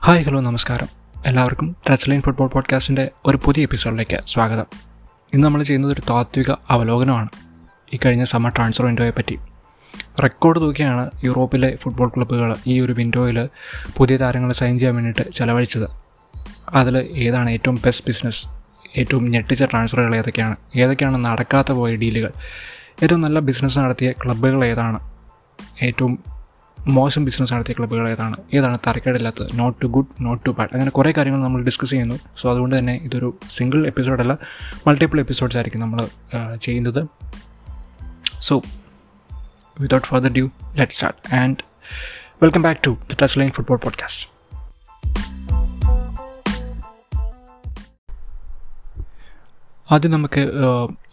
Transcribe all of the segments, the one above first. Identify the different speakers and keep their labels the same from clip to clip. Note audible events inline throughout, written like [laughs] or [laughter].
Speaker 1: Hi hello നമസ്കാരം. എല്ലാവർക്കും touch line football പോഡ്കാസ്റ്റിന്റെ ഒരു പുതിയ എപ്പിസോഡിലേക്ക് സ്വാഗതം. ഇന്ന് നമ്മൾ ചെയ്യുന്നത് ഒരു താത്വിക അവലോകനമാണ്. ഈ കഴിഞ്ഞ സമ്മർ ട്രാൻസ്ഫർ വിൻഡോയെ പറ്റി. റെക്കോർഡ് തൂക്കിയാണ് യൂറോപ്പിലെ ഫുട്ബോൾ ക്ലബ്ബുകൾ ഈ ഒരു വിൻഡോയിൽ പുതിയ താരങ്ങളെ സൈൻ ചെയ്യാൻ വേണ്ടിയിട്ട് ചിലവഴിച്ചത്. അതിൽ ഏതാണ് ഏറ്റവും ബെസ്റ്റ് ബിസിനസ് ഏറ്റവും ഞെട്ടിച്ച ട്രാൻസ്ഫറുകൾ ഏതൊക്കെയാണ്? ഏതൊക്കെയാണ് നടക്കാത്ത പോയ ഡീലുകൾ ഏറ്റവും നല്ല ബിസിനസ് നടത്തിയ ക്ലബ്ബുകൾ ഏതാണ്? ഏറ്റവും മോശം ബിസിനസ് നടത്തിയ ക്ലബ്ബുകൾ ഏതാണ്? ഏതാണ് തരക്കേടില്ലാത്തത് not too good not too bad അങ്ങനെ കുറേ കാര്യങ്ങൾ നമ്മൾ ഡിസ്കസ് ചെയ്യുന്നു. സോ അതുകൊണ്ട് തന്നെ ഇതൊരു സിംഗിൾ എപ്പിസോഡല്ല മൾട്ടിപ്പിൾ എപ്പിസോഡ്സ് ആയിരിക്കും നമ്മൾ ചെയ്യുന്നത്. So without further due let start and welcome back to the touchline football podcast ആദ്യം നമുക്ക്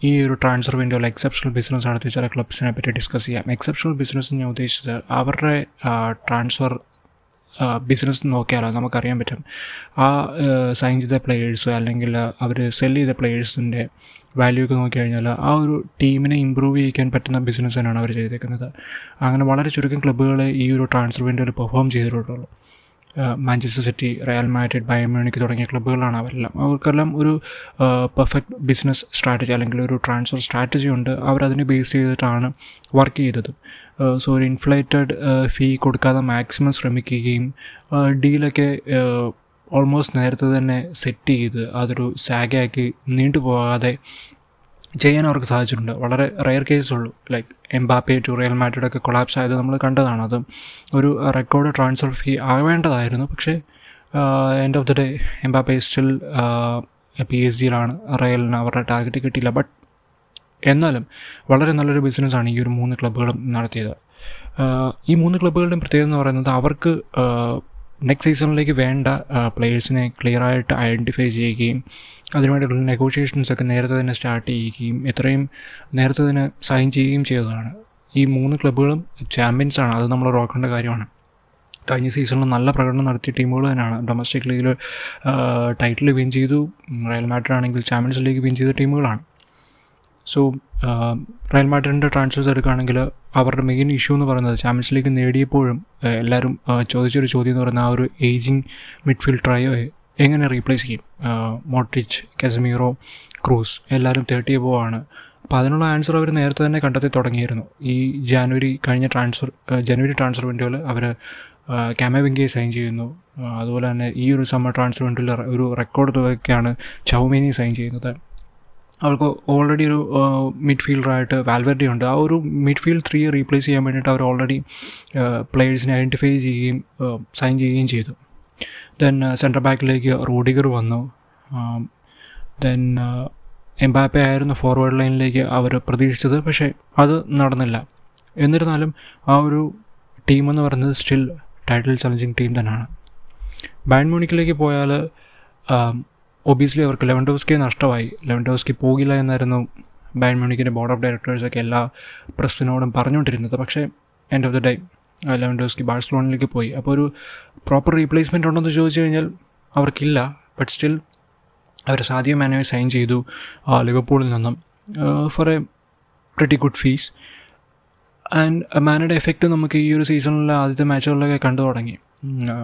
Speaker 1: ഈ ഒരു ട്രാൻസ്ഫർ വിൻഡോയിൽ എക്സെപ്ഷണൽ ബിസിനസ് നടത്തിയ ചില ക്ലബ്സിനെ പറ്റി ഡിസ്കസ് ചെയ്യാം. എക്സെപ്ഷണൽ ബിസിനസ് ഞാൻ ഉദ്ദേശിച്ചത് അവരുടെ ട്രാൻസ്ഫർ ബിസിനസ് നോക്കിയാലോ നമുക്കറിയാൻ പറ്റും. ആ സൈൻ ചെയ്ത പ്ലെയേഴ്സ് അല്ലെങ്കിൽ അവർ സെൽ ചെയ്ത പ്ലെയേഴ്സിന്റെ വാല്യൂ ഒക്കെ നോക്കിക്കഴിഞ്ഞാൽ ആ ഒരു ടീമിനെ ഇമ്പ്രൂവ് ചെയ്യിക്കാൻ പറ്റുന്ന ബിസിനസ് തന്നെയാണ് അവർ ചെയ്തേക്കുന്നത്. അങ്ങനെ വളരെ ചുരുക്കം ക്ലബ്ബുകൾ ഈ ഒരു ട്രാൻസ്ഫർ വിൻഡോയിൽ പെർഫോം ചെയ്തിട്ടുള്ളൂ. Manchester City Real Madrid Bayern Munich തുടങ്ങിയ ക്ലബ്ബുകളാണ് അവരെല്ലാം. അവർക്കെല്ലാം ഒരു പെർഫെക്റ്റ് ബിസിനസ് സ്ട്രാറ്റജി അല്ലെങ്കിൽ ഒരു ട്രാൻസ്ഫർ സ്ട്രാറ്റജി ഉണ്ട്. അവരതിനെ ബേസ് ചെയ്തിട്ടാണ് വർക്ക് ചെയ്തത്. സോ ഒരു ഇൻഫ്ലേറ്റഡ് ഫീ കൊടുക്കാതെ മാക്സിമം ശ്രമിക്കുകയും ഡീലൊക്കെ ഓൾമോസ്റ്റ് നേരത്തെ തന്നെ സെറ്റ് ചെയ്ത് അതൊരു സാഗയാക്കി നീണ്ടുപോകാതെ ചെയ്യാൻ അവർക്ക് സാധിച്ചിട്ടുണ്ട്. വളരെ റെയർ കേസ് ഉള്ളൂ. ലൈക്ക് എംബാപ്പെ ടു റിയൽ മാഡ്രിഡൊക്കെ കൊളാപ്സ് ആയത് നമ്മൾ കണ്ടതാണ്. അത് ഒരു റെക്കോർഡ് ട്രാൻസ്ഫർ ഫീ ആവേണ്ടതായിരുന്നു. പക്ഷേ end of the day Mbappe still P S ജിയിലാണ് റയലിന് അവരുടെ ടാർഗറ്റ് കിട്ടിയില്ല. ബട്ട് എന്നാലും വളരെ നല്ലൊരു ബിസിനസ്സാണ് ഈ ഒരു മൂന്ന് ക്ലബ്ബുകളും നടത്തിയത്. ഈ മൂന്ന് ക്ലബ്ബുകളുടെയും പ്രത്യേകത എന്ന് പറയുന്നത് അവർക്ക് നെക്സ്റ്റ് സീസണിലേക്ക് വേണ്ട പ്ലെയേഴ്സിനെ ക്ലിയറായിട്ട് ഐഡന്റിഫൈ ചെയ്യുകയും അതിനുവേണ്ടിയുള്ള നെഗോഷിയേഷൻസ് ഒക്കെ നേരത്തെ തന്നെ സ്റ്റാർട്ട് ചെയ്യുകയും എത്രയും നേരത്തെ തന്നെ സൈൻ ചെയ്യുകയും ചെയ്തതാണ്. ഈ മൂന്ന് ക്ലബ്ബുകളും ചാമ്പ്യൻസ് ആണ്. അത് നമ്മൾ ഓർക്കേണ്ട കാര്യമാണ്. കഴിഞ്ഞ സീസണിൽ നല്ല പ്രകടനം നടത്തിയ ടീമുകൾ തന്നെയാണ്. ഡൊമസ്റ്റിക് ലീഗിൽ ടൈറ്റിൽ വിൻ ചെയ്തു. റയൽ മാഡ്രിഡ് ആണെങ്കിൽ ചാമ്പ്യൻസ് ലീഗ് വിൻ ചെയ്ത ടീമുകളാണ് സോ റയൽ മാഡ്രിഡിന്റെ ട്രാൻസ്ഫേഴ്സ് എടുക്കുകയാണെങ്കിൽ അവരുടെ മെയിൻ ഇഷ്യൂ എന്ന് പറയുന്നത് ചാമ്പ്യൻസ് ലീഗ് നേടിയപ്പോഴും എല്ലാവരും ചോദിച്ചൊരു ചോദ്യം എന്ന് പറയുന്നത് ആ ഒരു ഏജിങ് മിഡ്ഫീൽഡ് ട്രയോ എങ്ങനെ റീപ്ലേസ് ചെയ്യും? മോട്രിച്ച് കസമീറോ ക്രൂസ് എല്ലാവരും തേർട്ടി എബോ ആണ്. അപ്പോൾ അതിനുള്ള ആൻസർ അവർ നേരത്തെ തന്നെ കണ്ടെത്തി തുടങ്ങിയിരുന്നു. ഈ ജാനുവരി കഴിഞ്ഞ ട്രാൻസ്ഫർ ജനുവരി ട്രാൻസ്ഫർ വിൻഡോയിൽ അവർ ക്യാമവിങ്കയെ സൈൻ ചെയ്യുന്നു. അതുപോലെ തന്നെ ഈ ഒരു സമ്മർ ട്രാൻസ്ഫർ വിൻഡോയിൽ ഒരു റെക്കോർഡ് തുകയ്ക്കാണ് ചൗമേനി സൈൻ ചെയ്യുന്നത്. അവർക്ക് ഓൾറെഡി ഒരു മിഡ്ഫീൽഡറായിട്ട് വാൽവെർഡി ഉണ്ട്. ആ ഒരു മിഡ്ഫീൽഡ് ത്രീ റീപ്ലേസ് ചെയ്യാൻ വേണ്ടിയിട്ട് അവർ ഓൾറെഡി പ്ലെയേഴ്സിനെ ഐഡന്റിഫൈ ചെയ്യുകയും സൈൻ ചെയ്യുകയും ചെയ്തു. ദെൻ സെൻട്രൽ ബാക്കിലേക്ക് റോഡിഗർ വന്നു. ദെൻ എംബാപ്പെ ആയിരുന്നു ഫോർവേഡ് ലൈനിലേക്ക് അവർ പ്രതീക്ഷിച്ചത്. പക്ഷേ അത് നടന്നില്ല. എന്നിരുന്നാലും ആ ഒരു ടീം എന്ന് പറയുന്നത് സ്റ്റിൽ ടൈറ്റിൽ ചലഞ്ചിങ് ടീം തന്നെയാണ്. ബാൻ മ്യൂണിക്കിലേക്ക് പോയാൽ ഒബിയസ്ലി അവർക്ക് ലെവൻഡോസ്കിയെ നഷ്ടമായി. ലെവൻഡോസ്കി പോകില്ല എന്നായിരുന്നു ബാൻ മ്യൂണിക്കിന്റെ ബോർഡ് ഓഫ് ഡയറക്ടേഴ്സൊക്കെ എല്ലാ പ്രസ്സിനോടും പറഞ്ഞുകൊണ്ടിരുന്നത്. പക്ഷേ end of the day Lewandowski ബാഴ്സലോണിലേക്ക് പോയി. അപ്പോൾ ഒരു പ്രോപ്പർ റീപ്ലേസ്മെന്റ് ഉണ്ടോ എന്ന് ചോദിച്ചു കഴിഞ്ഞാൽ അവർക്കില്ല. ബട്ട് സ്റ്റിൽ അവർ സാധ്യ മാനേജ് സൈൻ ചെയ്തു ലിവർപൂളിൽ നിന്നും for a pretty good fees and മാനയുടെ effect നമുക്ക് ഈ ഒരു സീസണിലെ ആദ്യത്തെ മാച്ചുകളിലൊക്കെ കണ്ടു തുടങ്ങി.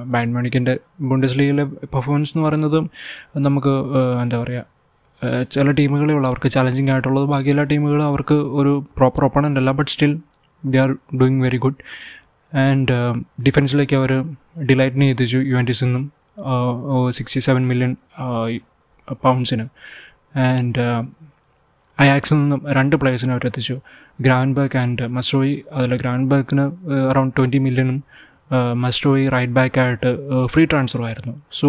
Speaker 1: ബാഡ്മിന്റണിക്കിന്റെ ബുണ്ടസ് ലീഗിലെ പെർഫോമൻസ് എന്ന് പറയുന്നതും നമുക്ക് എന്താ പറയുക ചില ടീമുകളേ ഉള്ളൂ. അവർക്ക് ചലഞ്ചിങ് ആയിട്ടുള്ളത്. ബാക്കി എല്ലാ ടീമുകളും അവർക്ക് ഒരു പ്രോപ്പർ ഒപ്പണന്റ് അല്ല. But still they are doing very good and ഡിഫൻസിലേക്ക് അവർ ഡിലൈറ്റിനെ എത്തിച്ചു യു എൻ ടിസിൽ നിന്നും സിക്സ്റ്റി സെവൻ മില്യൺ പൗണ്ട്സിന് ആൻഡ് അയാക്സിൽ നിന്നും രണ്ട് പ്ലേയേഴ്സിനെ അവർ എത്തിച്ചു ഗ്രാൻബർഗ് ആൻഡ് മസ്റോയി അതിൽ ഗ്രാൻബർഗിന് അറൗണ്ട് ട്വന്റി മില്യണും മസ്റ്റോയി റൈറ്റ് ബാക്കായിട്ട് ഫ്രീ ട്രാൻസ്ഫർ ആയിരുന്നു. സോ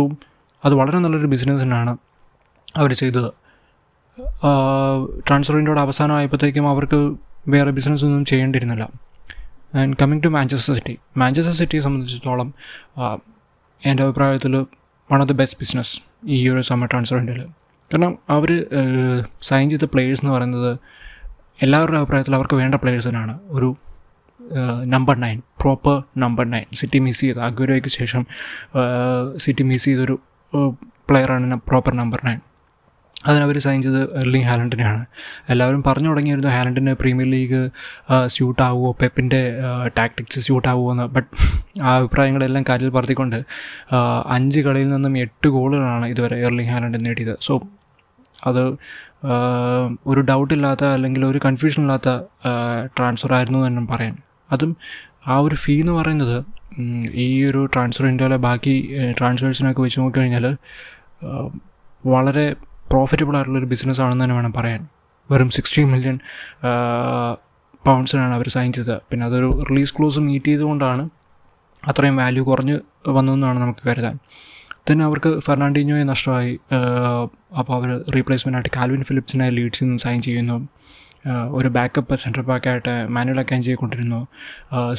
Speaker 1: അത് വളരെ നല്ലൊരു ബിസിനസ് തന്നെയാണ് അവർ ചെയ്തത്. ട്രാൻസ്ഫർ വിൻഡോയുടെ അവസാനമായപ്പോഴത്തേക്കും അവർക്ക് വേറെ ബിസിനസ് ഒന്നും ചെയ്യേണ്ടിയിരുന്നില്ല. And coming to Manchester City Manchester സിറ്റിയെ സംബന്ധിച്ചിടത്തോളം എന്റെ അഭിപ്രായത്തിൽ one of the best business ഈ ഒരു സമ്മർ ട്രാൻസ്ഫർ കാരണം അവർ സൈൻ ചെയ്ത പ്ലേയേഴ്സ് എന്ന് പറയുന്നത് എല്ലാവരുടെ അഭിപ്രായത്തിൽ അവർക്ക് വേണ്ട പ്ലേയേഴ്സ് തന്നെയാണ്. ഒരു number nine proper number nine City miss ചെയ്ത്. അഗ്വരോയ്ക്ക് ശേഷം സിറ്റി മിസ് ചെയ്തൊരു പ്ലെയറാണ് പ്രോപ്പർ നമ്പർ നയൻ അതിനവർ സൈൻ ചെയ്ത് എർലിംഗ് ഹാലൻഡിനെയാണ് എല്ലാവരും പറഞ്ഞു തുടങ്ങിയിരുന്നു ഹാലൻഡിന് പ്രീമിയർ ലീഗ് സ്യൂട്ട് ആവുമോ പെപ്പിന്റെ ടാക്ടിക്സ് സ്യൂട്ട് ആവുമോ എന്ന്. ബട്ട് ആ അഭിപ്രായങ്ങളെല്ലാം കാറ്റിൽ പറത്തിക്കൊണ്ട് അഞ്ച് കളിയിൽ നിന്നും എട്ട് ഗോളുകളാണ് ഇതുവരെ എർലിംഗ് ഹാലൻഡ് നേടിയത്. സോ അത് ഒരു ഡൗട്ടില്ലാത്ത അല്ലെങ്കിൽ ഒരു കൺഫ്യൂഷൻ ഇല്ലാത്ത ട്രാൻസ്ഫർ ആയിരുന്നു എന്ന് പറയാൻ അതും ആ ഒരു ഫീ എന്ന് പറയുന്നത് ഈ ഒരു ട്രാൻസ്ഫർ ഇന്ത്യയിലെ ബാക്കി ട്രാൻസ്ഫേഴ്സിനൊക്കെ വെച്ച് നോക്കിക്കഴിഞ്ഞാൽ വളരെ പ്രോഫിറ്റബിൾ ആയിട്ടുള്ളൊരു ബിസിനസ് ആണെന്ന് തന്നെ വേണം പറയാൻ. വെറും സിക്സ്റ്റി മില്യൺ പൗണ്ട്സിനാണ് അവർ സൈൻ ചെയ്തത്. പിന്നെ അതൊരു റിലീസ് ക്ലോസ് മീറ്റ് ചെയ്തുകൊണ്ടാണ് അത്രയും വാല്യൂ കുറഞ്ഞ് വന്നതെന്നാണ് നമുക്ക് കരുതാൻ. തന്നെ അവർക്ക് ഫെർണാണ്ടിനോയെ നഷ്ടമായി. അപ്പോൾ അവർ റീപ്ലേസ്മെന്റ് ആയിട്ട് കാൽവിൻ ഫിലിപ്സിനെ ലീഡ്സിൽ നിന്ന് സൈൻ ചെയ്യുന്നു. ഒരു ബാക്കപ്പ് സെൻട്രൽ ബാക്കായിട്ട് മാനുവൽ അക്കാഞ്ചിയെ കൊണ്ടുവരുന്നു.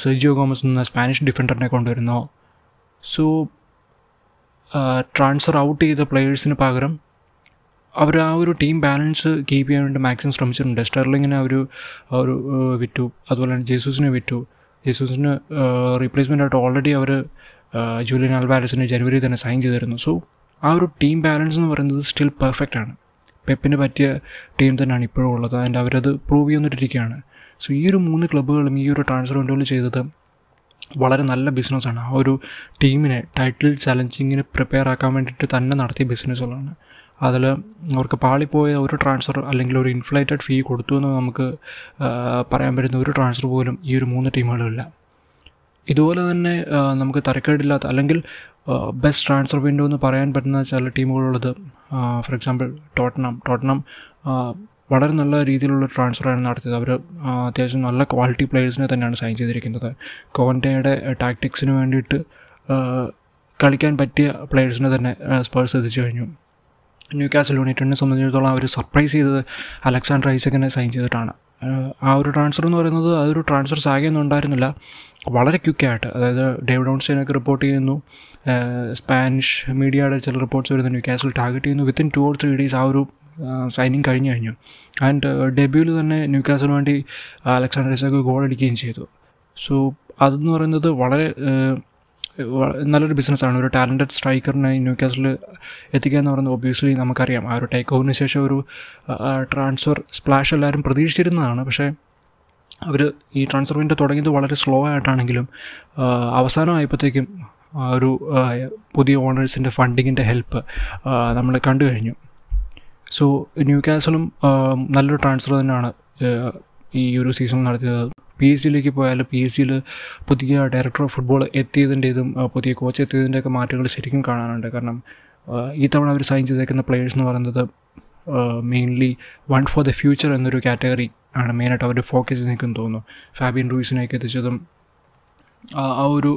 Speaker 1: സെർജിയോ ഗോമസ് നിന്ന് സ്പാനിഷ് ഡിഫൻഡറിനെ കൊണ്ടുവരുന്നു. സോ ട്രാൻസ്ഫർ ഔട്ട് ചെയ്ത പ്ലെയേഴ്സിന് പകരം അവർ ആ ഒരു ടീം ബാലൻസ് കീപ്പ് ചെയ്യാൻ വേണ്ടി മാക്സിമം ശ്രമിച്ചിട്ടുണ്ട്. സ്റ്റെർലിങ്ങിനെ അവർ ഒരു വിറ്റു. അതുപോലെ തന്നെ ജേസൂസിനെ വിറ്റു. ജേസൂസിന് റീപ്ലേസ്മെന്റ് ആയിട്ട് ഓൾറെഡി അവർ ജൂലിയൻ അൽബാലസിന് ജനുവരി തന്നെ സൈൻ ചെയ്തിരുന്നു. സോ ആ ഒരു ടീം ബാലൻസ് എന്ന് പറയുന്നത് സ്റ്റിൽ പെർഫെക്റ്റ് ആണ്. പെപ്പിന് പറ്റിയ ടീം തന്നെയാണ് ഇപ്പോഴും ഉള്ളത്. ആൻഡ് അവരത് പ്രൂവ് ചെയ്യുന്നിട്ടിരിക്കുകയാണ് സോ ഈ ഒരു മൂന്ന് ക്ലബ്ബുകളും ഈ ഒരു ട്രാൻസ്ഫർ വിൻഡോയിൽ ചെയ്തത് വളരെ നല്ല ബിസിനസ്സാണ് ആ ഒരു ടീമിനെ ടൈറ്റിൽ ചലഞ്ചിങ്ങിന് പ്രിപ്പയർ ആക്കാൻ വേണ്ടിയിട്ട് തന്നെ നടത്തിയ ബിസിനസ്സുകളാണ് അതിൽ അവർക്ക് പാളിപ്പോയ ഒരു ട്രാൻസ്ഫർ അല്ലെങ്കിൽ ഒരു ഇൻഫ്ലേറ്റഡ് ഫീ കൊടുത്തു എന്ന് നമുക്ക് പറയാൻ പറ്റുന്ന ഒരു ട്രാൻസ്ഫർ പോലും ഈ ഒരു മൂന്ന് ടീമുകളില്ല ഇതുപോലെ തന്നെ നമുക്ക് തരക്കേടില്ലാത്ത അല്ലെങ്കിൽ ബെസ്റ്റ് ട്രാൻസ്ഫർ വിൻഡോ എന്ന് പറയാൻ പറ്റുന്ന ചില ടീമുകളുള്ളത്. ഫോർ എക്സാമ്പിൾ ടോട്ടനം ടോട്ടനം വളരെ നല്ല രീതിയിലുള്ള ട്രാൻസ്ഫറാണ് നടത്തിയത്. അവർ അത്യാവശ്യം നല്ല ക്വാളിറ്റി പ്ലെയേഴ്സിനെ തന്നെയാണ് സൈൻ ചെയ്തിരിക്കുന്നത്. കോവന്റയുടെ ടാക്ടിക്സിന് വേണ്ടിയിട്ട് കളിക്കാൻ പറ്റിയ പ്ലെയേഴ്സിനെ തന്നെ സ്പേഴ്സ് എത്തിച്ചു കഴിഞ്ഞു. ന്യൂ കാസൽ യുണൈറ്റഡിനെ സംബന്ധിച്ചിടത്തോളം അവർ സർപ്രൈസ് ചെയ്തത് അലക്സാണ്ടർ ഐസക്കിനെ സൈൻ ചെയ്തിട്ടാണ്. ആ ഒരു ട്രാൻസ്ഫർ എന്ന് പറയുന്നത് അതൊരു ട്രാൻസ്ഫർ സാഗയൊന്നും ഉണ്ടായിരുന്നില്ല. വളരെ ക്വിക്കായിട്ട് അതായത് ഡേവിഡ് ഓൺസ്റ്റൈനൊക്കെ റിപ്പോർട്ട് ചെയ്യുന്നു. സ്പാനിഷ് മീഡിയയുടെ ചില റിപ്പോർട്ട്സ് വരുന്നു. ന്യൂ കാസിൽ ടാർഗറ്റ് ചെയ്യുന്നു. Within two or three days ആ ഒരു സൈനിങ് കഴിഞ്ഞു കഴിഞ്ഞു. ആൻഡ് ഡെബ്യൂവിൽ തന്നെ ന്യൂ കാസിന് വേണ്ടി അലക്സാണ്ടർ ഗോൾ അടിക്കുകയും ചെയ്തു. സോ അതെന്ന് പറയുന്നത് വളരെ നല്ലൊരു ബിസിനസ്സാണ് ഒരു ടാലന്റഡ് സ്ട്രൈക്കറിനെ ന്യൂക്കാസിൽ കാസിൽ എത്തിക്കുക എന്ന് പറയുന്നത് ഒബ്വിയസ്ലി നമുക്കറിയാം. ആ ഒരു ടേക്ക് ഓവറിന് ശേഷം ഒരു ട്രാൻസ്ഫർ സ്പ്ലാഷ് എല്ലാവരും പ്രതീക്ഷിച്ചിരുന്നതാണ്. പക്ഷേ അവർ ഈ ട്രാൻസ്ഫർ വിൻഡോ തുടങ്ങിയത് വളരെ സ്ലോ ആയിട്ടാണെങ്കിലും അവസാനമായപ്പോഴത്തേക്കും ഒരു പുതിയ ഓണേഴ്സിന്റെ ഫണ്ടിങ്ങിന്റെ ഹെൽപ്പ് നമ്മൾ കണ്ടു കഴിഞ്ഞു. സോ ന്യൂ കാസലും നല്ലൊരു ട്രാൻസ്ഫർ തന്നെയാണ് ഈ ഒരു സീസൺ നടത്തിയത്. പി എസ് ജിയിലേക്ക് പോയാൽ പി എസ് ജിയിൽ പുതിയ ഡയറക്ടർ ഓഫ് ഫുട്ബോൾ എത്തിയതിന്റെതും പുതിയ കോച്ച് എത്തിയതിന്റെയൊക്കെ മാറ്റങ്ങൾ ശരിക്കും കാണാനുണ്ട്. കാരണം ഈ തവണ അവർ സൈൻ ചെയ്തേക്കുന്ന പ്ലെയേഴ്സ് എന്ന് പറയുന്നത് mainly one for the future എന്നൊരു കാറ്റഗറി ആണ് മെയിനായിട്ട് അവർ ഫോക്കസ് ചെയ്തേക്കെന്ന് തോന്നുന്നു. ഫാബിയൻ റൂയിസിനെയൊക്കെ എത്തിച്ചതും ആ ഒരു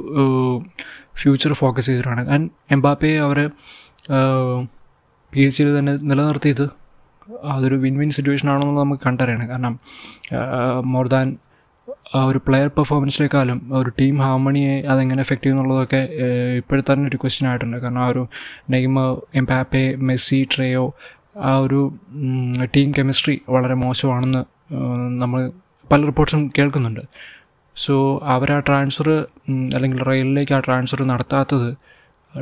Speaker 1: ഫ്യൂച്ചർ ഫോക്കസ് ചെയ്തിട്ടാണ്. ആൻഡ് എംബാപ്പയെ അവർ പി എസ് സിയിൽ തന്നെ നിലനിർത്തിയത് അതൊരു വിൻ വിൻ സിറ്റുവേഷൻ ആണെന്ന് നമുക്ക് കണ്ടറിയണം. കാരണം മോർ ദാൻ ഒരു പ്ലെയർ പെർഫോമൻസിനേക്കാളും ഒരു ടീം ഹാർമണിയെ അതെങ്ങനെ എഫക്റ്റ് ചെയ്യുന്നുള്ളതൊക്കെ ഇപ്പോഴത്തെ തന്നെ ഒരു ക്വസ്റ്റ്യൻ ആയിട്ടുണ്ട്. കാരണം ആ ഒരു നെയ്മ എംപാപ്പെ മെസ്സി ട്രേയോ ആ ഒരു ടീം കെമിസ്ട്രി വളരെ മോശമാണെന്ന് നമ്മൾ പല റിപ്പോർട്ട്സും കേൾക്കുന്നുണ്ട്. സോ അവർ ആ ട്രാൻസ്ഫർ അല്ലെങ്കിൽ റെയിലിലേക്ക് ആ ട്രാൻസ്ഫർ നടത്താത്തത്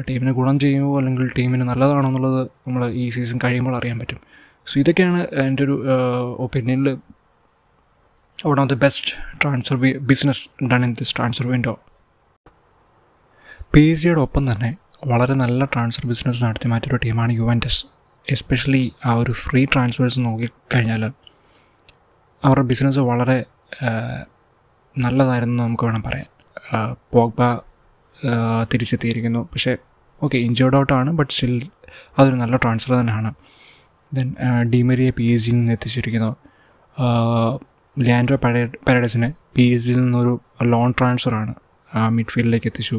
Speaker 1: ടീമിന് ഗുണം ചെയ്യുമോ അല്ലെങ്കിൽ ടീമിന് നല്ലതാണോ എന്നുള്ളത് നമ്മൾ ഈ സീസൺ കഴിയുമ്പോൾ അറിയാൻ പറ്റും. സോ ഇതൊക്കെയാണ് എന്റെ ഒരു ഒപ്പീനിയനിൽ one of the best transfer business done in this transfer window P S ജിയുടെ ഒപ്പം തന്നെ വളരെ നല്ല ട്രാൻസ്ഫർ ബിസിനസ് നടത്തി മാറ്റിയൊരു ടീമാണ് യുവന്റസ് എസ്പെഷ്യലി ആ ഒരു ഫ്രീ ട്രാൻസ്ഫേഴ്സ് നോക്കിക്കഴിഞ്ഞാൽ അവരുടെ ബിസിനസ് വളരെ നല്ലതായിരുന്നു നമുക്ക് വേണം പറയാൻ. പോഗ്ബ തിരിച്ചെത്തിയിരിക്കുന്നു. പക്ഷേ ഓക്കെ ഇഞ്ചേർഡ് ഔട്ടാണ് ബട്ട് സ്റ്റിൽ അതൊരു നല്ല ട്രാൻസ്ഫർ തന്നെയാണ്. ദെൻ ഡിമരിയെ പി എസ് ജിയിൽ നിന്ന് എത്തിച്ചിരിക്കുന്നു. ലാൻഡ്രോ പരേ പാരഡൈസിനെ പി എസ് ജിയിൽ നിന്നൊരു ലോൺ ട്രാൻസ്ഫറാണ് മിഡ്ഫീൽഡിലേക്ക് എത്തിച്ചു.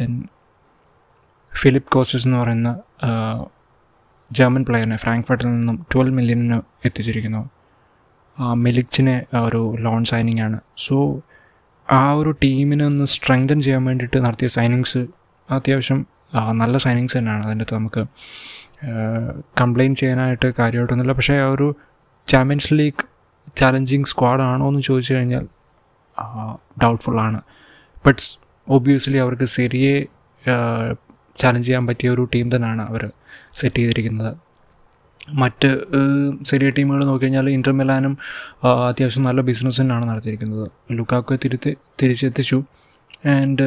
Speaker 1: ദെൻ ഫിലിപ്പ് കോസ്റ്റസ് എന്ന് പറയുന്ന ജർമ്മൻ പ്ലെയറിനെ ഫ്രാങ്ക്ഫർട്ടിൽ നിന്നും ട്വൽവ് മില്യണിന് എത്തിച്ചിരിക്കുന്നു. മെലിക്സിനെ ഒരു ലോൺ സൈനിങ് ആണ്. സോ ആ ഒരു ടീമിനെ ഒന്ന് സ്ട്രെങ്തൻ ചെയ്യാൻ വേണ്ടിയിട്ട് നടത്തിയ സൈനിങ്സ് അത്യാവശ്യം നല്ല സൈനിങ്സ് തന്നെയാണ്. അതിന്റെ അകത്ത് നമുക്ക് കംപ്ലയിന്റ് ചെയ്യാനായിട്ട് കാര്യമായിട്ടൊന്നുമില്ല. പക്ഷേ ആ ഒരു ചാമ്പ്യൻസ് ലീഗ് ചാലഞ്ചിങ് സ്ക്വാഡാണോ എന്ന് ചോദിച്ചു കഴിഞ്ഞാൽ ഡൗട്ട്ഫുള്ളാണ് ബട്ട് ഒബ്വിയസ്ലി അവർക്ക് സെരിയെ ചാലഞ്ച് ചെയ്യാൻ പറ്റിയ ഒരു ടീം തന്നെയാണ് അവർ സെറ്റ് ചെയ്തിരിക്കുന്നത്. മറ്റ് സെറിയ ടീമുകൾ നോക്കിക്കഴിഞ്ഞാൽ ഇന്റർ മിലാനും അത്യാവശ്യം നല്ല ബിസിനസ് തന്നെയാണ് നടത്തിയിരിക്കുന്നത്. ലുക്കാക്കോ തിരുത്തി തിരിച്ചെത്തിച്ചു. ആൻഡ്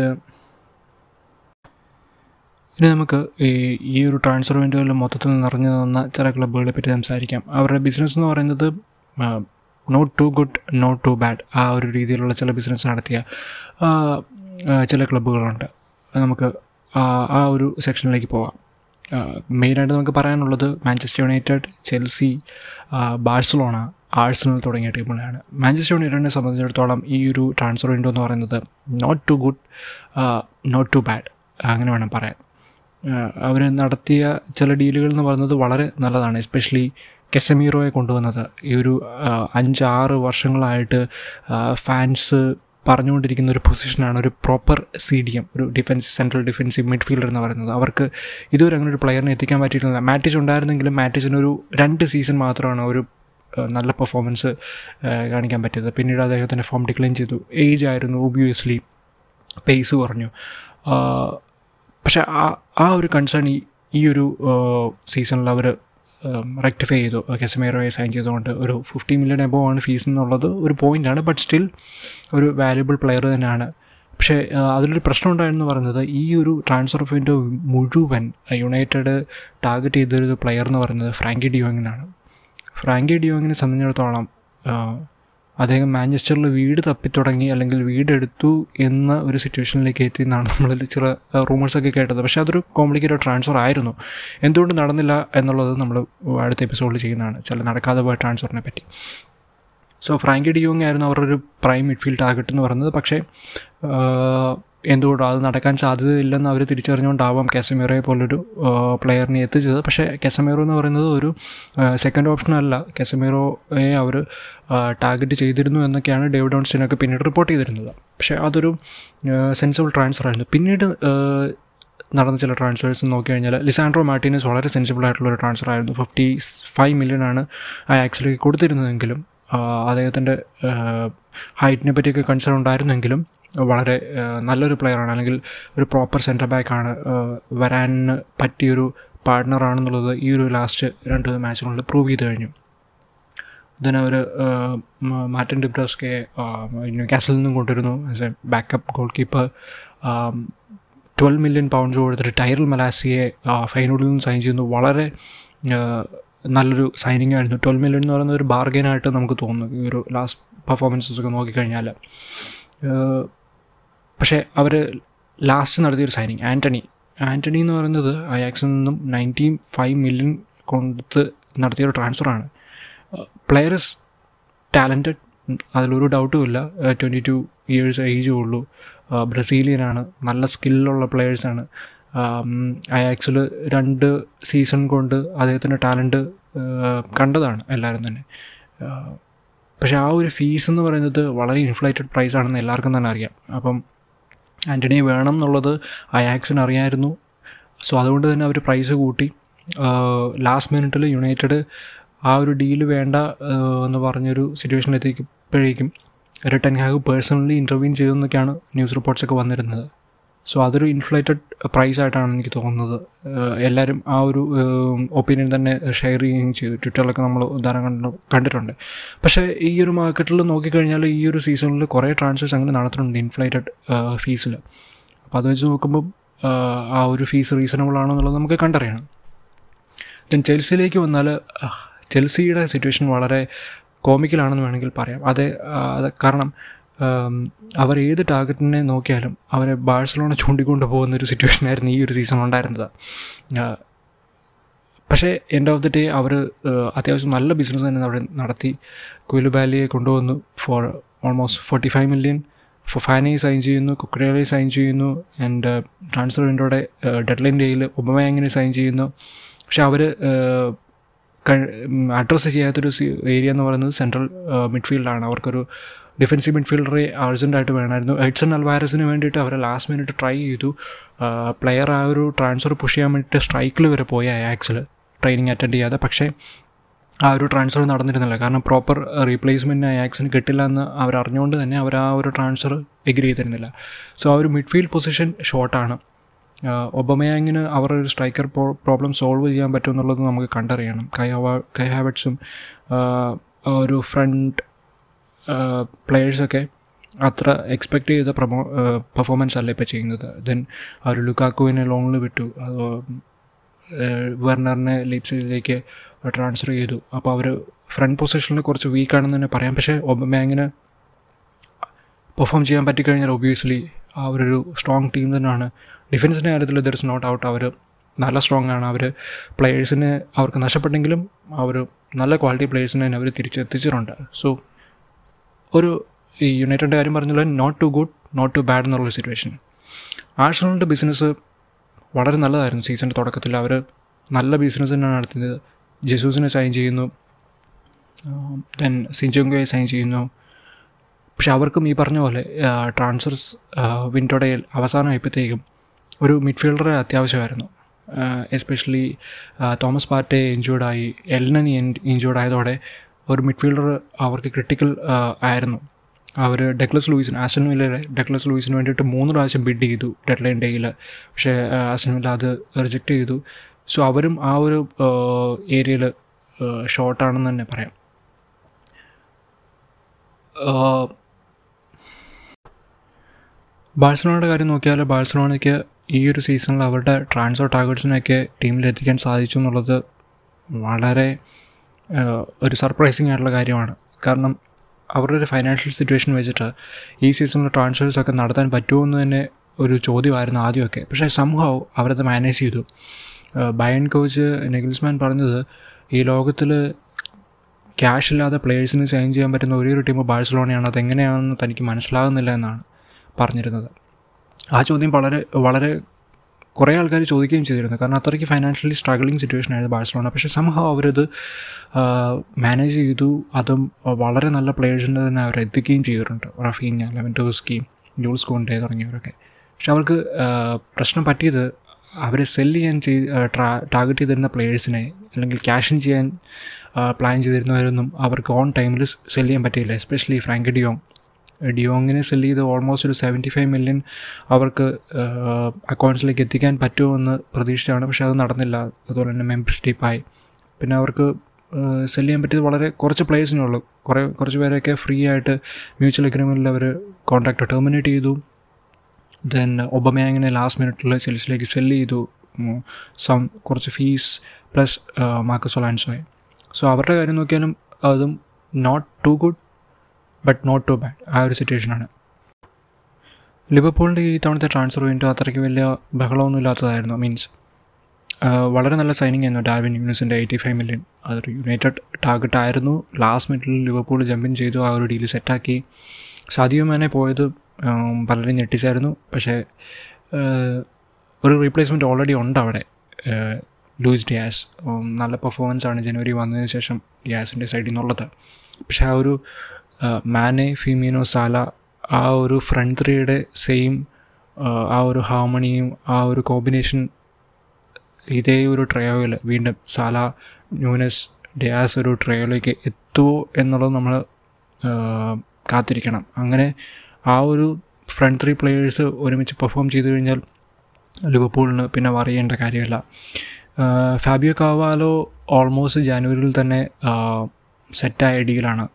Speaker 1: ഇനി നമുക്ക് ഈ ഈ ഒരു ട്രാൻസ്ഫർ വിൻഡോയിൽ മൊത്തത്തിൽ നിറഞ്ഞു നിന്ന ചില ക്ലബ്ബുകളെ പറ്റി സംസാരിക്കാം. അവരുടെ ബിസിനസ് എന്ന് പറയുന്നത് not too good not too bad ആ ഒരു രീതിയിലുള്ള ചില ബിസിനസ് നടത്തിയ ചില ക്ലബ്ബുകളുണ്ട് നമുക്ക് ആ ഒരു സെക്ഷനിലേക്ക് പോകാം മെയിനായിട്ട് നമുക്ക് പറയാനുള്ളത് Manchester United Chelsea Barcelona Arsenal തുടങ്ങിയ ടീമുകളാണ് മാഞ്ചസ്റ്റർ യുണൈറ്റഡിനെ സംബന്ധിച്ചിടത്തോളം ഈ ഒരു ട്രാൻസ്ഫർ വിൻഡോ എന്ന് പറയുന്നത് not too good not too bad അങ്ങനെ വേണം പറയാൻ. അവർ നടത്തിയ ചില ഡീലുകൾ എന്ന് പറയുന്നത് വളരെ നല്ലതാണ്. എസ്പെഷ്യലി കെസമീറോയെ കൊണ്ടുവന്നത്. ഈ ഒരു അഞ്ചാറ് വർഷങ്ങളായിട്ട് ഫാൻസ് പറഞ്ഞുകൊണ്ടിരിക്കുന്ന ഒരു പൊസിഷനാണ് ഒരു പ്രോപ്പർ സി ഡി എം ഒരു ഡിഫൻസ് സെൻട്രൽ ഡിഫൻസീവ് മിഡ്ഫീൽഡർ എന്ന് പറയുന്നത്. അവർക്ക് ഇതുവരെ അങ്ങനെ ഒരു പ്ലെയറിനെ എത്തിക്കാൻ പറ്റിയിട്ടില്ല. മാറ്റിച്ച് ഉണ്ടായിരുന്നെങ്കിലും മാറ്റിച്ചിന് ഒരു രണ്ട് സീസൺ മാത്രമാണ് ഒരു നല്ല പെർഫോമൻസ് കാണിക്കാൻ പറ്റിയത്. പിന്നീട് അദ്ദേഹത്തിന്റെ ഫോം ഡിക്ലൈൻ ചെയ്തു. ഏജ് ആയിരുന്നു ഒബിയസ്ലി പേസ് കുറഞ്ഞു. പക്ഷേ ആ ആ ഒരു കൺസേൺ ഈ ഈ ഒരു സീസണിൽ അവർ റെക്ടിഫൈ ചെയ്തു. കെസമേറോയെ സൈൻ ചെയ്തുകൊണ്ട് ഒരു ഫിഫ്റ്റി മില്യൺ എബോ ആണ് ഫീസ് എന്നുള്ളത് ഒരു പോയിന്റാണ് ബട്ട് സ്റ്റിൽ ഒരു വാല്യുബിൾ പ്ലെയർ തന്നെയാണ്. പക്ഷേ അതിലൊരു പ്രശ്നം ഉണ്ടായിരുന്നു പറയുന്നത് ഈ ഒരു ട്രാൻസ്ഫർ വിൻഡോ മുഴുവൻ യുണൈറ്റഡ് ടാർഗറ്റ് ചെയ്തൊരു പ്ലെയർ എന്ന് പറയുന്നത് ഫ്രാങ്കി ഡിയോങ്ങിനാണ് ഫ്രാങ്കി ഡിയോങ്ങിനെ സംബന്ധിച്ചിടത്തോളം അദ്ദേഹം മാഞ്ചസ്റ്ററിൽ വീട് തപ്പി തുടങ്ങി അല്ലെങ്കിൽ വീടെടുത്തു എന്ന ഒരു സിറ്റുവേഷനിലേക്ക് എത്തി എന്നാണ് [laughs] നമ്മൾ ചില റൂമേഴ്സൊക്കെ കേട്ടത്. പക്ഷേ അതൊരു കോംപ്ലിക്കേറ്റഡ് ട്രാൻസ്ഫർ ആയിരുന്നു. എന്തുകൊണ്ട് നടന്നില്ല എന്നുള്ളത് നമ്മൾ അടുത്ത എപ്പിസോഡിൽ ചെയ്യുന്നതാണ്. ചില നടക്കാതെ പോയ ട്രാൻസ്ഫറിനെ പറ്റി. സോ ഫ്രാങ്കി ഡിയോങ് ആയിരുന്നു അവരുടെ ഒരു പ്രൈം മിഡ്ഫീൽഡ് ടാർഗറ്റ് എന്ന് പറയുന്നത് പക്ഷേ എന്തുകൊണ്ടോ അത് നടക്കാൻ സാധ്യതയില്ലെന്ന് അവർ തിരിച്ചറിഞ്ഞുകൊണ്ടാവാം കാസമീറോയെ പോലൊരു പ്ലെയറിനെ എത്തിച്ചത്. പക്ഷേ കാസമീറോ എന്ന് പറയുന്നത് ഒരു സെക്കൻഡ് ഓപ്ഷൻ അല്ല. കാസമീറോയെ അവർ ടാർഗറ്റ് ചെയ്തിരുന്നു എന്നൊക്കെയാണ് ഡേവിഡ് ഓൺസ്റ്റിനൊക്കെ പിന്നീട് റിപ്പോർട്ട് ചെയ്തിരുന്നത്. പക്ഷേ അതൊരു സെൻസിബിൾ ട്രാൻസ്ഫർ ആയിരുന്നു. പിന്നീട് നടന്ന ചില ട്രാൻസ്ഫേഴ്സ് നോക്കി കഴിഞ്ഞാൽ ലിസാൻഡ്രോ മാർട്ടിനസ് വളരെ സെൻസിബിൾ ആയിട്ടുള്ള ഒരു ട്രാൻസ്ഫർ ആയിരുന്നു. ഫിഫ്റ്റി ഫൈവ് മില്യൺ ആണ് ആ ആക്ച്വലി കൊടുത്തിരുന്നതെങ്കിലും അദ്ദേഹത്തിന്റെ ഹൈറ്റിനെ പറ്റിയൊക്കെ കൺസേൺ ഉണ്ടായിരുന്നെങ്കിലും വളരെ നല്ലൊരു പ്ലെയറാണ് അല്ലെങ്കിൽ ഒരു പ്രോപ്പർ സെന്റർ ബാക്കാണ് വരാൻ പറ്റിയൊരു പാർട്ട്ണറാണെന്നുള്ളത് ഈ ഒരു ലാസ്റ്റ് രണ്ട് മാച്ചുകളിൽ പ്രൂവ് ചെയ്ത് കഴിഞ്ഞു. ഇതിനവർ മാർട്ടിൻ ഡിബ്രോസ്കെ കാസിൽ നിന്നും കൊണ്ടുവരുന്നു as a backup goalkeeper twelve million pounds കൊടുത്തിട്ട് ടൈറൽ മലാസിയെ ഫൈനോഡിൽ നിന്ന് സൈൻ ചെയ്യുന്നു. വളരെ നല്ലൊരു സൈനിങ് ആയിരുന്നു. ട്വൽവ് മില്യൺ എന്ന് പറയുന്ന ഒരു ബാർഗൈനായിട്ട് നമുക്ക് തോന്നുന്നു. ഈ ഒരു ലാസ്റ്റ് പെർഫോമൻസസ് ഒക്കെ നോക്കിക്കഴിഞ്ഞാൽ പക്ഷേ അവർ ലാസ്റ്റ് നടത്തിയൊരു സൈനിങ് ആന്റണി ആന്റണി എന്ന് പറയുന്നത് അയാക്സിൽ നിന്നും നയന്റി ഫൈവ് മില്യൺ കൊടുത്ത് നടത്തിയൊരു ട്രാൻസ്ഫറാണ് പ്ലെയർസ് ടാലന്റഡ് അതിലൊരു ഡൗട്ടും ഇല്ല. ട്വന്റി ടു ഇയേഴ്സ് ഏജേ ഉള്ളൂ. ബ്രസീലിയനാണ് നല്ല സ്കില്ലുള്ള പ്ലെയേഴ്സാണ് അയാക്സിൽ രണ്ട് സീസൺ കൊണ്ട് അദ്ദേഹത്തിന്റെ ടാലന്റ് കണ്ടതാണ് എല്ലാവരും തന്നെ. പക്ഷേ ആ ഒരു ഫീസ് എന്ന് പറയുന്നത് വളരെ ഇൻഫ്ലേറ്റഡ് പ്രൈസ് ആണെന്ന് എല്ലാവർക്കും തന്നെ അറിയാം. അപ്പം ആന്റണിയെ വേണം എന്നുള്ളത് അയാക്സിന് അറിയായിരുന്നു. സോ അതുകൊണ്ട് തന്നെ അവർ പ്രൈസ് കൂട്ടി. ലാസ്റ്റ് മിനിറ്റിൽ യുണൈറ്റഡ് ആ ഒരു ഡീൽ വേണ്ട എന്ന് പറഞ്ഞൊരു സിറ്റുവേഷനിലെത്തിക്കുമ്പോഴേക്കും റിട്ടൻ ഹാഗ് പേഴ്സണലി ഇന്റർവ്യൂ ചെയ്തെന്നൊക്കെയാണ് ന്യൂസ് റിപ്പോർട്ട്സൊക്കെ വന്നിരുന്നത്. സോ അതൊരു ഇൻഫ്ലേറ്റഡ് പ്രൈസ് ആയിട്ടാണ് എനിക്ക് തോന്നുന്നത്. എല്ലാവരും ആ ഒരു ഒപ്പീനിയൻ തന്നെ ഷെയർ ചെയ്യുകയും ചെയ്തു. ട്വിറ്ററിലൊക്കെ നമ്മൾ ഉദാഹരണം കണ്ടു കണ്ടിട്ടുണ്ട്. പക്ഷേ ഈ ഒരു മാർക്കറ്റിൽ നോക്കിക്കഴിഞ്ഞാൽ ഈ ഒരു സീസണിൽ കുറേ ട്രാൻസ്ഫേഴ്സ് അങ്ങനെ നടത്തുന്നുണ്ട് ഇൻഫ്ലേറ്റഡ് ഫീസിൽ അപ്പോൾ അത് വെച്ച് നോക്കുമ്പോൾ ആ ഒരു ഫീസ് റീസണബിൾ ആണോ എന്നുള്ളത് നമുക്ക് കണ്ടറിയണം. ദെൻ ചെൽസിയിലേക്ക് വന്നാൽ ചെൽസിയുടെ സിറ്റുവേഷൻ വളരെ കോമിക്കലാണെന്ന് വേണമെങ്കിൽ പറയാം. അത് കാരണം അവർ ഏത് ടാർഗറ്റിനെ നോക്കിയാലും അവരെ ബാഴ്സലോണ ചൂണ്ടിക്കൊണ്ട് പോകുന്ന ഒരു സിറ്റുവേഷൻ ആയിരുന്നു ഈ ഒരു സീസൺ ഉണ്ടായിരുന്നത്. പക്ഷേ എൻഡ് ഓഫ് ദി ഡേ അവർ അത്യാവശ്യം നല്ല ബിസിനസ് തന്നെ അവിടെ നടത്തി. കുയിലുബാലിയെ കൊണ്ടുവന്നു for almost forty five million Fofana sign ചെയ്യുന്നു കുക്രേലെ സൈൻ ചെയ്യുന്നു ആൻഡ് ട്രാൻസ്ഫർ വിൻഡോയുടെ ഡെഡ്ലൈൻ ഡേയിൽ ഉപമയങ്ങനെ സൈൻ ചെയ്യുന്നു. പക്ഷെ അവർ അഡ്രസ്സ് ചെയ്യാത്തൊരു ഏരിയ എന്ന് പറയുന്നത് സെൻട്രൽ മിഡ്ഫീൽഡാണ് അവർക്കൊരു ഡിഫൻസീവ് മിഡ്ഫീൽഡറെ അർജന്റായിട്ട് വേണമായിരുന്നു. എഡ്സൺ അൽവാരസിന് വേണ്ടിയിട്ട് അവരെ ലാസ്റ്റ് മിനിറ്റ് ട്രൈ ചെയ്തു. പ്ലെയർ ആ ഒരു ട്രാൻസ്ഫർ പുഷ് ചെയ്യാൻ വേണ്ടിയിട്ട് സ്ട്രൈക്കിൽ വരെ പോയി അയാക്സിൽ ട്രെയിനിങ് അറ്റൻഡ് ചെയ്യാതെ. പക്ഷേ ആ ഒരു ട്രാൻസ്ഫർ നടന്നിരുന്നില്ല. കാരണം പ്രോപ്പർ റീപ്ലേസ്മെന്റ് അയാക്സിന് കിട്ടില്ല എന്ന് അവർ അറിഞ്ഞുകൊണ്ട് തന്നെ അവർ ആ ഒരു ട്രാൻസ്ഫർ എഗ്രി ചെയ്തിരുന്നില്ല. സോ ആ ഒരു മിഡ്ഫീൽഡ് പൊസിഷൻ ഷോർട്ടാണ് ഒബമയാങ്ങിന് അവരുടെ ഒരു സ്ട്രൈക്കർ പ്രോബ്ലം സോൾവ് ചെയ്യാൻ പറ്റുമെന്നുള്ളത് നമുക്ക് കണ്ടറിയണം. കൈ കൈ ഒരു ഫ്രണ്ട് പ്ലെയേഴ്സൊക്കെ അത്ര എക്സ്പെക്റ്റ് ചെയ്ത പ്രമോ പെർഫോമൻസ് അല്ല ഇപ്പോൾ ചെയ്യുന്നത്. ദെൻ ഒരു ലുക്കാക്കുവിനെ ലോണിൽ വിട്ടു. അത് വെർണറിനെ ലീപ്സിലേക്ക് ട്രാൻസ്ഫർ ചെയ്തു. അപ്പോൾ അവർ ഫ്രണ്ട് പൊസിഷനിൽ കുറച്ച് വീക്കാണെന്ന് തന്നെ പറയാം. പക്ഷേ ഒബമാങ്ങിന് പെർഫോം ചെയ്യാൻ പറ്റിക്കഴിഞ്ഞാൽ ഒബിയസ്ലി അവരൊരു സ്ട്രോങ് ടീം തന്നെയാണ്. ഡിഫൻസിന്റെ കാര്യത്തിൽ ദർ ഇസ് നോട്ട് ഔട്ട് അവർ നല്ല സ്ട്രോങ് ആണ്. അവർ പ്ലെയേഴ്സിന് അവർക്ക് നഷ്ടപ്പെട്ടെങ്കിലും അവർ നല്ല ക്വാളിറ്റി പ്ലെയേഴ്സിനെ തന്നെ അവർ തിരിച്ചെത്തിച്ചിട്ടുണ്ട്. സോ ഒരു ഈ യുണൈറ്റഡ് കാര്യം പറഞ്ഞാൽ not too good not too bad എന്നുള്ള സിറ്റുവേഷൻ ആഴ്സണലിന്റെ ബിസിനസ് വളരെ നല്ലതായിരുന്നു സീസണിന്റെ തുടക്കത്തിൽ. അവർ നല്ല ബിസിനസ് തന്നെയാണ് നടത്തിയത്. ജെസൂസിനെ സൈൻ ചെയ്യുന്നു. ദെൻ സിഞ്ചുങ്കയെ സൈൻ ചെയ്യുന്നു. പക്ഷെ അവർക്കും ഈ പറഞ്ഞ പോലെ ട്രാൻസ്ഫേഴ്സ് വിൻഡോയുടെ അവസാനമായപ്പോഴത്തേക്കും ഒരു മിഡ്ഫീൽഡറെ അത്യാവശ്യമായിരുന്നു. എസ്പെഷ്യലി തോമസ് പാറ്റെ ഇഞ്ചേർഡായി എൽനനി ഇഞ്ചേർഡ് ആയതോടെ ഒരു മിഡ്ഫീൽഡർ അവർക്ക് ക്രിട്ടിക്കൽ ആയിരുന്നു. അവർ ഡെക്ലസ് ലൂയിസിന് ആസ്റ്റൻ വില്ലയിലെ ഡെക്ലസ് ലൂയിസിന് വേണ്ടിയിട്ട് മൂന്ന് പ്രാവശ്യം ബിഡ് ചെയ്തു ഡെഡ് ലൈൻ ഡേയിൽ പക്ഷേ ആസ്റ്റൻ വില്ല അത് റിജക്റ്റ് ചെയ്തു. സോ അവരും ആ ഒരു ഏരിയയിൽ ഷോർട്ടാണെന്ന് തന്നെ പറയാം. ബാഴ്സലോണയുടെ കാര്യം നോക്കിയാൽ ബാഴ്സലോണയ്ക്ക് ഈ ഒരു സീസണിൽ അവരുടെ ട്രാൻസ്ഫർ ടാർഗറ്റ്സിനെയൊക്കെ ടീമിൽ എത്തിക്കാൻ സാധിച്ചു എന്നുള്ളത് വളരെ ഒരു സർപ്രൈസിങ് ആയിട്ടുള്ള കാര്യമാണ്. കാരണം അവരുടെ ഒരു ഫൈനാൻഷ്യൽ സിറ്റുവേഷൻ വെച്ചിട്ട് ഈ സീസണിൽ ട്രാൻസ്ഫേഴ്സ് ഒക്കെ നടത്താൻ പറ്റുമോ എന്ന് തന്നെ ഒരു ചോദ്യമായിരുന്നു ആദ്യമൊക്കെ. പക്ഷേ സംഭവം അവരത് മാനേജ് ചെയ്തു. ബയൻ കോച്ച് നെഗിൽസ്മാൻ പറഞ്ഞത് ഈ ലോകത്തിൽ ക്യാഷ് ഇല്ലാതെ പ്ലേയേഴ്സിന് സൈൻ ചെയ്യാൻ പറ്റുന്ന ഒരേ ഒരു ടീം ബാഴ്സലോണയാണ്. അതെങ്ങനെയാണെന്ന് തനിക്ക് മനസ്സിലാകുന്നില്ല എന്നാണ് പറഞ്ഞിരുന്നത്. ആ ചോദ്യം വളരെ വളരെ കുറേ ആൾക്കാർ ചോദിക്കുകയും ചെയ്തിരുന്നു. കാരണം അത്രയ്ക്ക് ഫൈനാൻഷ്യലി സ്ട്രഗിളിങ് സിറ്റുവേഷൻ ആയിരുന്നു ബാഴ്സലോണ. പക്ഷേ സംഭവം അവരത് മാനേജ് ചെയ്തു. അതും വളരെ നല്ല പ്ലേയേഴ്സിന്റെ തന്നെ അവർ എത്തിക്കുകയും ചെയ്തിട്ടുണ്ട്. റഫീന ലെവന്റോസ്കി ജൂൾസ് കോണ്ടെ തുടങ്ങിയവരൊക്കെ. പക്ഷെ അവർക്ക് പ്രശ്നം പറ്റിയത് അവരെ സെൽ ചെയ്യാൻ ചെയ്ത് ടാർഗറ്റ് ചെയ്തിരുന്ന പ്ലേയേഴ്സിനെ അല്ലെങ്കിൽ ക്യാഷിൻ ചെയ്യാൻ പ്ലാൻ ചെയ്തിരുന്നവരൊന്നും അവർക്ക് ഓൺ ടൈമിൽ സെൽ ചെയ്യാൻ പറ്റിയില്ല. എസ്പെഷ്യലി ഫ്രാങ്ക് ഡിയോങ്ങിനെ സെൽ ചെയ്ത് ഓൾമോസ്റ്റ് ഒരു സെവന്റി ഫൈവ് മില്യൺ അവർക്ക് അക്കൗണ്ട്സിലേക്ക് എത്തിക്കാൻ പറ്റുമെന്ന് പ്രതീക്ഷിച്ചാണ് പക്ഷേ അത് നടന്നില്ല. അതുപോലെ തന്നെ മെമ്പർസ് ഡീപ്പായി പിന്നെ അവർക്ക് സെൽ ചെയ്യാൻ പറ്റിയത് വളരെ കുറച്ച് പ്ലേയേഴ്സിനേ ഉള്ളൂ. കുറേ കുറച്ച് പേരെയൊക്കെ ഫ്രീ ആയിട്ട് മ്യൂച്വൽ അഗ്രിമെന്റിൽ അവർ കോൺട്രാക്റ്റ് ടെർമിനേറ്റ് ചെയ്തു. ദെൻ ഒബമയാങ്ങിനെ ലാസ്റ്റ് മിനിറ്റിൽ ചെൽസിലേക്ക് സെൽ ചെയ്തു. സം കുറച്ച് ഫീസ് പ്ലസ് മാർക്കസ് ഒലാൻസോയെ സോ അവരുടെ കാര്യം നോക്കിയാലും അതും not too good but not too bad ആ ഒരു സിറ്റുവേഷനാണ് ലിവർപൂളിന്റെ ഈ തവണത്തെ ട്രാൻസ്ഫർ വിൻഡോ അത്രയ്ക്ക് വലിയ ബഹളമൊന്നും ഇല്ലാത്തതായിരുന്നു മീൻസ് വളരെ നല്ല സൈനിങ് ആയിരുന്നു ഡാവിൻ യൂണിസിന്റെ എയ്റ്റി ഫൈവ് മില്യൺ അതൊരു യുണൈറ്റഡ് ടാർഗറ്റ് ആയിരുന്നു. ലാസ്റ്റ് മിനിറ്റിൽ ലിവർപൂൾ ജമ്പിൻ ചെയ്തു ആ ഒരു ഡീൽ സെറ്റാക്കി സാദിയോ മാനെ പോയത് പലരും ഞെട്ടിച്ചായിരുന്നു. പക്ഷേ ഒരു റീപ്ലേസ്മെന്റ് ഓൾറെഡി ഉണ്ട് അവിടെ. Luis Diaz. നല്ല പെർഫോമൻസ് ആണ് ജനുവരി വന്നതിന് ശേഷം ഡിയാസിന്റെ സൈഡിൽ നിന്നുള്ളത്. പക്ഷേ ആ ഒരു മാനെ ഫിമിനോ സാല ആ ഒരു ഫ്രണ്ട് ത്രീയുടെ സെയിം ആ ഒരു ഹാർമണിയും ആ ഒരു കോമ്പിനേഷൻ ഇതേ ഒരു ട്രയോയിൽ വീണ്ടും സാല ന്യൂനസ് ഡയാസ് ഒരു ട്രയോയിലേക്ക് എത്തുമോ എന്നുള്ളത് നമ്മൾ കാത്തിരിക്കണം. അങ്ങനെ ആ ഒരു ഫ്രണ്ട് ത്രീ പ്ലെയേഴ്സ് ഒരുമിച്ച് പെർഫോം ചെയ്തു കഴിഞ്ഞാൽ ലിവർപൂളിന് പിന്നെ പറയേണ്ട കാര്യമില്ല. ഫാബിയോ കാവാലോ ഓൾമോസ്റ്റ് ജാനുവരിയിൽ തന്നെ സെറ്റായ ഡീലാണ്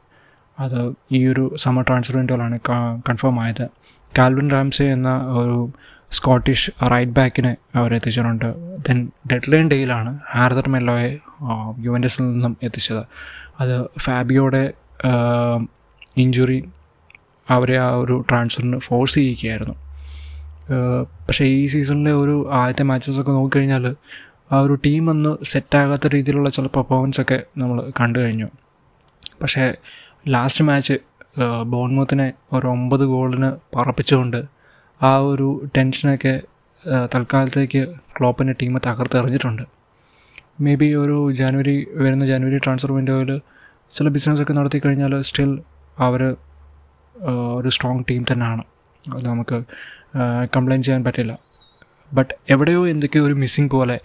Speaker 1: അത് ഈ ഒരു സമ്മർ ട്രാൻസ്ഫർ വിൻഡോയിലാണ് കൺഫേം ആയത്. കാൽവിൻ റാംസെ എന്ന ഒരു സ്കോട്ടിഷ് റൈറ്റ് ബാക്കിനെ അവർ എത്തിച്ചിട്ടുണ്ട് ദെൻ ഡെഡ് ലൈൻ ഡേയിലാണ് ഹാർദർ മെല്ലോയെ യു എൻ എസിൽ നിന്നും എത്തിച്ചത്. അത് ഫാബിയോടെ ഇഞ്ചുറി അവരെ ആ ഒരു ട്രാൻസ്ഫറിന് ഫോഴ്സ് ചെയ്യിക്കുകയായിരുന്നു പക്ഷേ ഈ സീസണിലെ ഒരു ആദ്യത്തെ മാച്ചസൊക്കെ നോക്കിക്കഴിഞ്ഞാൽ ആ ഒരു ടീം ഒന്ന് സെറ്റാകാത്ത രീതിയിലുള്ള ചില പെർഫോമൻസ് ഒക്കെ നമ്മൾ കണ്ടു കഴിഞ്ഞു. പക്ഷേ ലാസ്റ്റ് മാച്ച് ബോൺമൂത്തിനെ ഒരു ഒമ്പത് ഗോളിന് പറപ്പിച്ചുകൊണ്ട് ആ ഒരു ടെൻഷനൊക്കെ തൽക്കാലത്തേക്ക് ക്ലോപ്പിന്റെ ടീം തകർത്തെറിഞ്ഞിട്ടുണ്ട് മേ ബി ഒരു ജാനുവരി വരുന്ന ജാനുവരി ട്രാൻസ്ഫർ വിൻഡോയിൽ ചില ബിസിനസ്സൊക്കെ നടത്തി കഴിഞ്ഞാൽ സ്റ്റിൽ അവർ ഒരു സ്ട്രോങ് ടീം തന്നെയാണ്. അത് നമുക്ക് കംപ്ലയിന്റ് ചെയ്യാൻ പറ്റില്ല. ബട്ട് എവിടെയോ എന്തൊക്കെയോ ഒരു മിസ്സിങ് പോലെ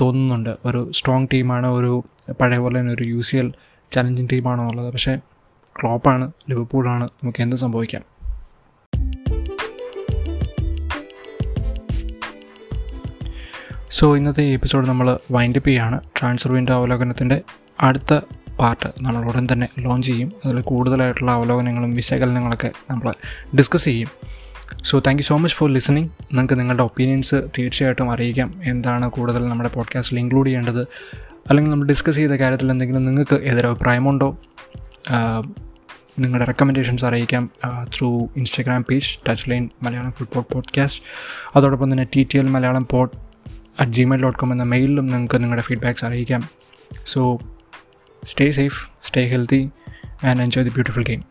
Speaker 1: തോന്നുന്നുണ്ട്. ഒരു സ്ട്രോങ് ടീമാണ് ഒരു പഴയ പോലെ തന്നെ ഒരു യു സി എൽ ചലഞ്ചിങ് ടീമാണോ എന്നുള്ളത് പക്ഷേ ക്ലോപ്പാണ് ലിവർപൂളാണ് നമുക്ക് എന്ത് സംഭവിക്കാം? സോ ഇന്നത്തെ ഈ എപ്പിസോഡ് നമ്മൾ വൈൻഡപ്പ് ചെയ്യാണ്. ട്രാൻസ്ഫർ വിൻഡോ അവലോകനത്തിന്റെ അടുത്ത പാർട്ട് നമ്മൾ ഉടൻ തന്നെ ലോഞ്ച് ചെയ്യും. അതിൽ കൂടുതലായിട്ടുള്ള അവലോകനങ്ങളും വിശകലനങ്ങളൊക്കെ നമ്മൾ ഡിസ്കസ് ചെയ്യും. So thank you so much for listening നിങ്ങൾക്ക് നിങ്ങളുടെ ഒപ്പീനിയൻസ് തീർച്ചയായിട്ടും അറിയിക്കാം. എന്താണ് കൂടുതൽ നമ്മുടെ പോഡ്കാസ്റ്റിൽ ഇൻക്ലൂഡ് ചെയ്യേണ്ടത്? അല്ലെങ്കിൽ നമ്മൾ ഡിസ്കസ് ചെയ്ത കാര്യത്തിൽ എന്തെങ്കിലും നിങ്ങൾക്ക് എതിരഭിപ്രായമുണ്ടോ? നിങ്ങളുടെ റെക്കമെൻഡേഷൻസ് അറിയിക്കാം through Instagram page touchline Malayalam football podcast അതോടൊപ്പം തന്നെ T T L Malayalam pod at Gmail dot com എന്ന മെയിലിലും നിങ്ങൾക്ക് നിങ്ങളുടെ ഫീഡ്ബാക്ക്സ് അറിയിക്കാം. So stay safe stay healthy and enjoy the beautiful game